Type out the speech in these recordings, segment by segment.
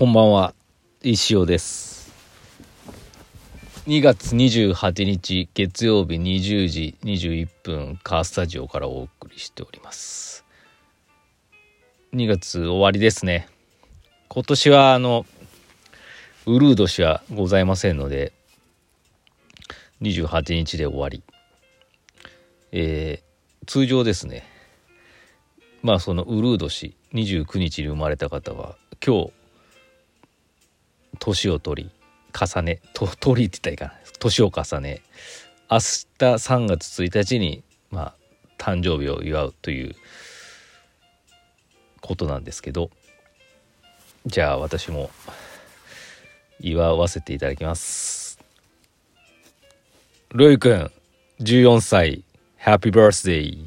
こんばんは、石尾です。2月28日月曜日20時21分カースタジオからお送りしております。2月終わりですね。今年はあの、ウルー年はございませんので、28日で終わり。えー通常ですね。まあそのウルー年29日に生まれた方は今日年を取り重ねと 取りって言ったらいいかな。年を重ね明日3月1日にまあ誕生日を祝うということなんですけどじゃあ私も祝わせていただきます。ルイくん14歳ハッピーバースデー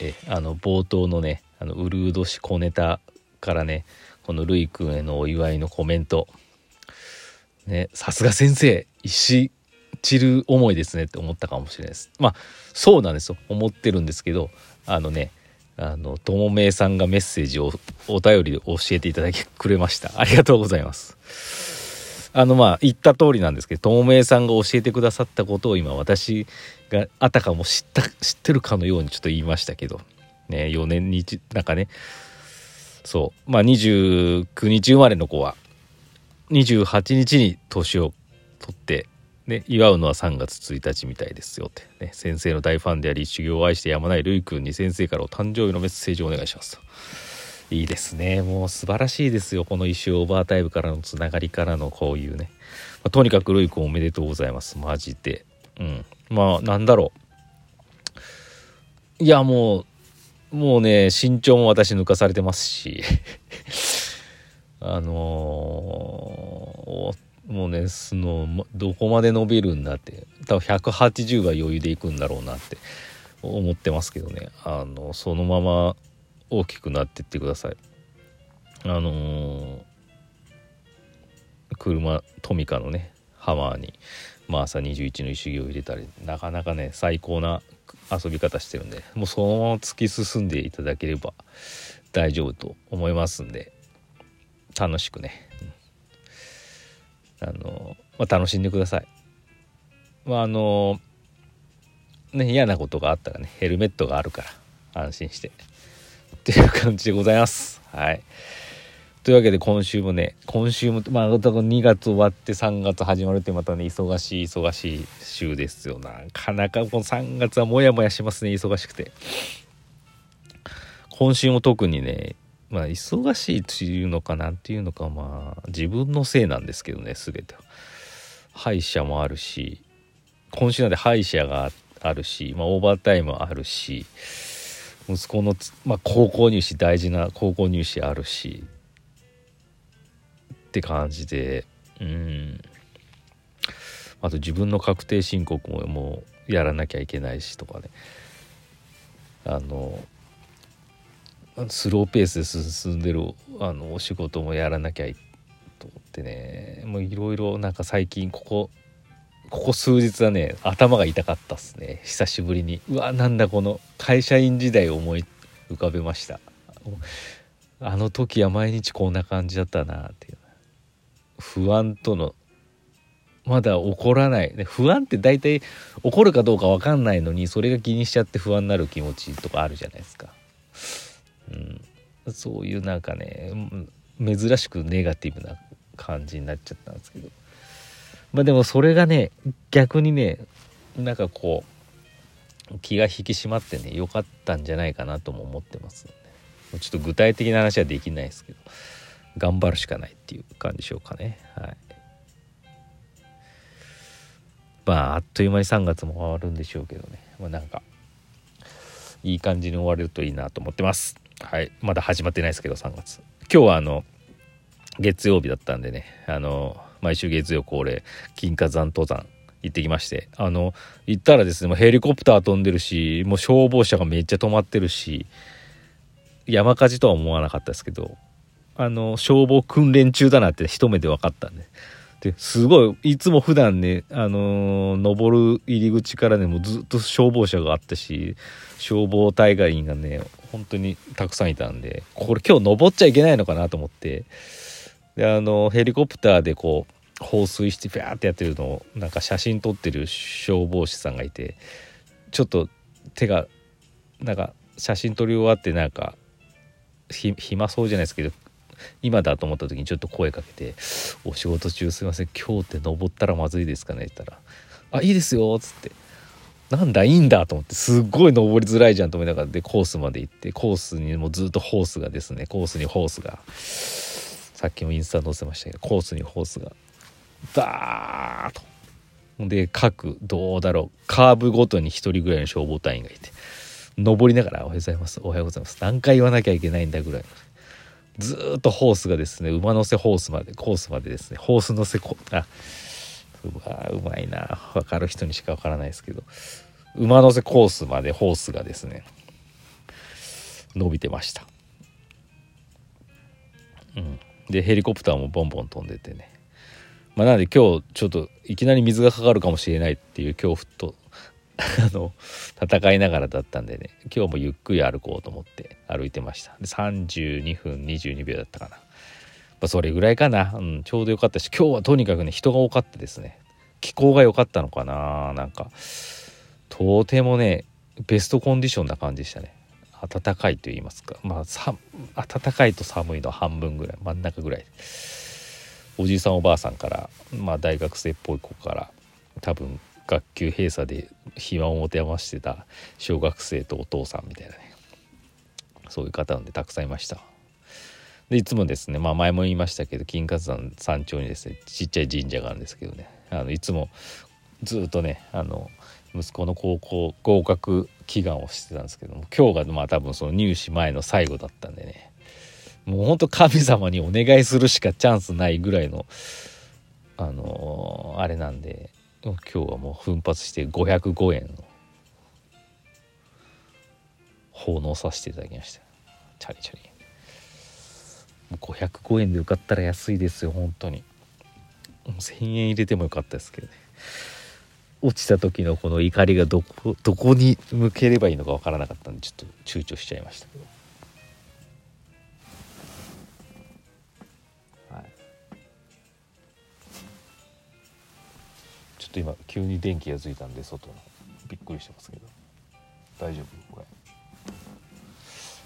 えあの冒頭のねあのウルード氏小ネタからねこのルイくんへのお祝いのコメント。ねさすが先生石散る思いですねって思ったかもしれないです。まあそうなんですよ。思ってるんですけどあのねあのともめいさんがメッセージをお便りで教えていただきくれました。ありがとうございます。あのまあ言った通りなんですけどともめいさんが教えてくださったことを今私があたかも知った知ってるかのようにちょっと言いましたけどね4年になんかね。そう。まあ29日生まれの子は28日に年を取って、ね、祝うのは3月1日みたいですよって、ね、先生の大ファンであり修行を愛してやまないるいくんに先生からお誕生日のメッセージをお願いしますと。いいですね。もう素晴らしいですよ。この石オーバータイムからのつながりからのこういうね、まあとにかくるいくんおめでとうございます。マジで。うん。まあなんだろう。いやもうもうね身長も私抜かされてますし。あのーもうねそのどこまで伸びるんだって。多分180は余裕でいくんだろうなって。思ってますけどね。あのそのまま大きくなってってください。あのー車トミカのねハマーにまあ朝21の石木を入れたりなかなかね最高な遊び方してるんでもうそのまま突き進んでいただければ大丈夫と思いますんで楽しくね、うん。あのまあ、楽しんでください。まああのね嫌なことがあったらねヘルメットがあるから安心して。っていう感じでございます。はい。というわけで今週もね今週もまあ2月終わって3月始まるってまたね忙しい忙しい週ですよ。なかなかこの3月はモヤモヤしますね忙しくて。今週も特にねまあ忙しいっていうのかなんていうのかまあ自分のせいなんですけどね全て歯医者もあるし今週なんで歯医者があるし、まあ、オーバータイムあるし息子の、まあ、高校入試大事な高校入試あるしって感じで。うん。あと自分の確定申告ももうやらなきゃいけないしとかね。あのスローペースで進んでるあのお仕事もやらなきゃいと思ってね。もういろいろなんか最近ここここ数日はね頭が痛かったっすね。久しぶりに。うわなんだこの会社員時代を思い浮かべました。あの時は毎日こんな感じだったなっていう不安とのまだ起こらない、ね、不安って大体起こるかどうか分かんないのにそれが気にしちゃって不安になる気持ちとかあるじゃないですか、うん、そういうなんかね珍しくネガティブな感じになっちゃったんですけど。まあでもそれがね逆にねなんかこう気が引き締まってね良かったんじゃないかなとも思ってます、ね、ちょっと具体的な話はできないですけど。頑張るしかないっていう感じでしょうかね。はい。まああっという間に3月も終わるんでしょうけどね。まあなんかいい感じに終われるといいなと思ってます。はい。まだ始まってないですけど3月。今日はあの月曜日だったんでね。あの毎週月曜恒例金華山登山行ってきまして。あの行ったらですねもうヘリコプター飛んでるしもう消防車がめっちゃ止まってるし山火事とは思わなかったですけどあの消防訓練中だなって一目で分かったんで。ですごいいつも普段ねあのー登る入り口からねもうずっと消防車があったし消防隊員がね本当にたくさんいたんでこれ今日登っちゃいけないのかなと思って。であのヘリコプターでこう放水してフィャーってやってるのをなんか写真撮ってる消防士さんがいてちょっと手がなんか写真撮り終わってなんかひ暇そうじゃないですけど今だと思った時にちょっと声かけて「お仕事中すいません。今日って登ったらまずいですかね?」って言ったら「あいいですよ」っつって「なんだいいんだ」と思ってすっごい登りづらいじゃんと思いながらでコースまで行ってコースにもずっとホースがですねコースにホースが。さっきもインスタ載せましたけどコースにホースがダーッと。で各どうだろうカーブごとに1人ぐらいの消防隊員がいて登りながら「おはようございますおはようございます」何回言わなきゃいけないんだぐらいずっとホースがですね馬乗せホースまでコースまでですねホース乗せこあうわうまいな。分かる人にしか分からないですけど。馬乗せコースまでホースがですね伸びてました、うん、でヘリコプターもボンボン飛んでてね。まあ、なので今日ちょっといきなり水がかかるかもしれないっていう恐怖と あの戦いながらだったんでね今日もゆっくり歩こうと思って歩いてました。で32分22秒だったかな、まあ、それぐらいかな、うん、ちょうどよかったし今日はとにかくね人が多かったですね。気候が良かったのかななんか。とてもねベストコンディションな感じでしたね。暖かいと言いますか。まあさ暖かいと寒いの半分ぐらい真ん中ぐらい。おじいさんおばあさんから、まあ、大学生っぽい子から多分学級閉鎖で暇を持て余してた小学生とお父さんみたいなね。そういう方なんでたくさんいました。でいつもですね、まあ、前も言いましたけど金華山山頂にですねちっちゃい神社があるんですけどね。あのいつもずっとねあの息子の高校合格祈願をしてたんですけども今日がまあ多分その入試前の最後だったんでね。もうほんと神様にお願いするしかチャンスないぐらいのあのー、あれなんで今日はもう奮発して505円の奉納させていただきました。チャリチャリ。505円で受かったら安いですよ本当に。1000円入れてもよかったですけどね。落ちた時のこの怒りがどこどこに向ければいいのか分からなかったんでちょっと躊躇しちゃいました。けどと今急に電気がついたんで外の。びっくりしてますけど。大丈夫？これ。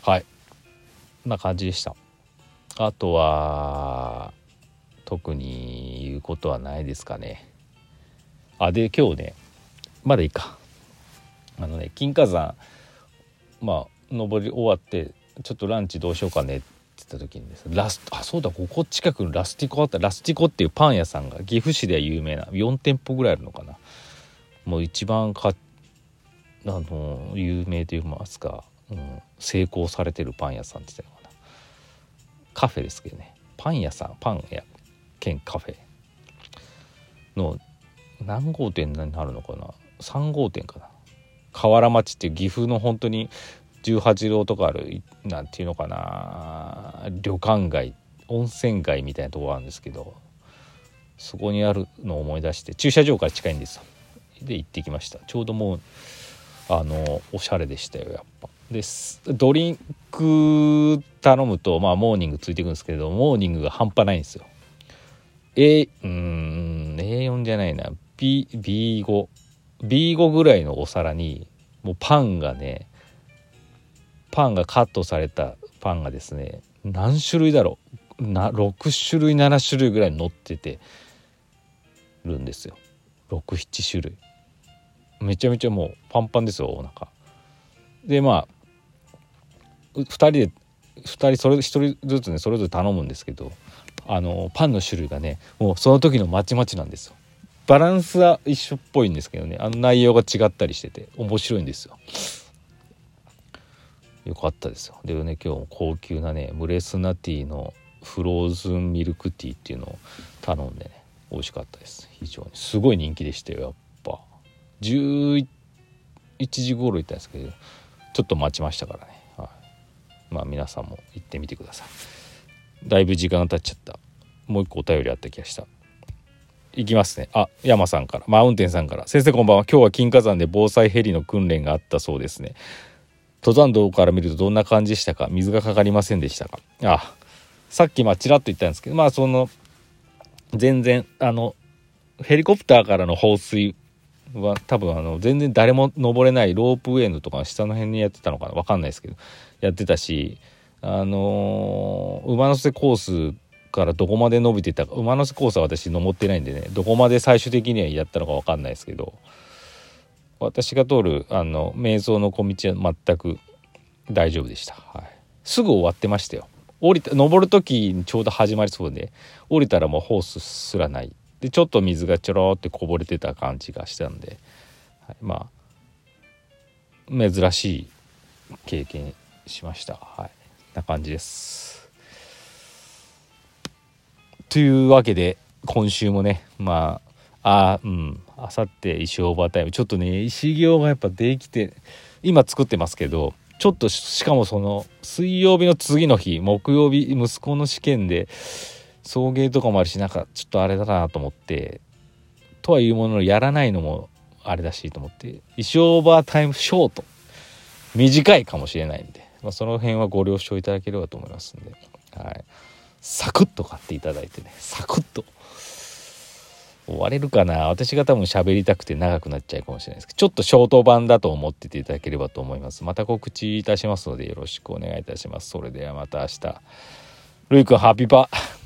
はい。こんな感じでした。あとは特に言うことはないですかね。あで今日ねまだいいか。あのね金華山まあ登り終わってちょっとランチどうしようかねって言った時にですラスあそうだここ近くにラスティコあったラスティコっていうパン屋さんが岐阜市では有名な4店舗ぐらいあるのかな。もう一番かあの有名といいますか、うん、成功されてるパン屋さんって言ったのかな。カフェですけどね。パン屋さんパン屋兼カフェ。の何号店になるのかな。3号店かな。河原町っていう岐阜の本当に18郎とかあるなんていうのかな旅館街温泉街みたいなとこあるんですけどそこにあるのを思い出して駐車場から近いんですよ。で行ってきました。ちょうどもうあのおしゃれでしたよやっぱ。でドリンク頼むとまあモーニングついてくるんですけどモーニングが半端ないんですよ。A うん A4 じゃないな。B B5 B5 ぐらいのお皿にもうパンがねパンがカットされたパンがですね何種類だろう。な6種類7種類ぐらい乗っててるんですよ。67種類。めちゃめちゃもうパンパンですよお腹。でまあ2人で2人それ1人ずつねそれぞれ頼むんですけどあのパンの種類がねもうその時のまちまちなんですよ。バランスは一緒っぽいんですけどねあの内容が違ったりしてて面白いんですよ。よかったですよ。でね今日も高級なねムレスナティのフローズンミルクティーっていうのを頼んでね美味しかったです。非常に。すごい人気でしたよやっぱ。11時頃行ったんですけどちょっと待ちましたからね、はい、まあ皆さんも行ってみてください。だいぶ時間が経っちゃった。もう一個お便りあった気がした。いきますね。あ山さんから。マウンテンさんから。先生こんばんは。今日は金華山で防災ヘリの訓練があったそうですね。登山道から見るとどんな感じでしたか？水がかかりませんでしたか？あさっきまあちらっと言ったんですけどまあその全然あのヘリコプターからの放水は多分あの全然誰も登れないロープウェイのとか下の辺にやってたのかな？分かんないですけどやってたしあのー、馬の背コースからどこまで伸びてたか馬の背コースは私登ってないんでねどこまで最終的にはやったのか分かんないですけど私が通るあの瞑想の小道は全く大丈夫でした、はい、すぐ終わってましたよ。降りた登る時にちょうど始まりそうで降りたらもうホースすらない。でちょっと水がちょろってこぼれてた感じがしたんで、はい、まあ珍しい経験しました。はい。な感じです。というわけで今週もねまああうん。あさって石オーバータイム。ちょっとね石行がやっぱできて今作ってますけどちょっとしかもその水曜日の次の日木曜日息子の試験で送迎とかもあるしなんかちょっとあれだなと思ってとはいうもののやらないのもあれだしと思って石オーバータイムショート。短いかもしれないんで、まあ、その辺はご了承いただければと思いますんで、はい、サクッと買っていただいてね。サクッと。終われるかな？私が多分喋りたくて長くなっちゃうかもしれないですけどちょっとショート版だと思ってていただければと思いますまた告知いたしますのでよろしくお願いいたします。それではまた明日。ルイ君ハッピーパー。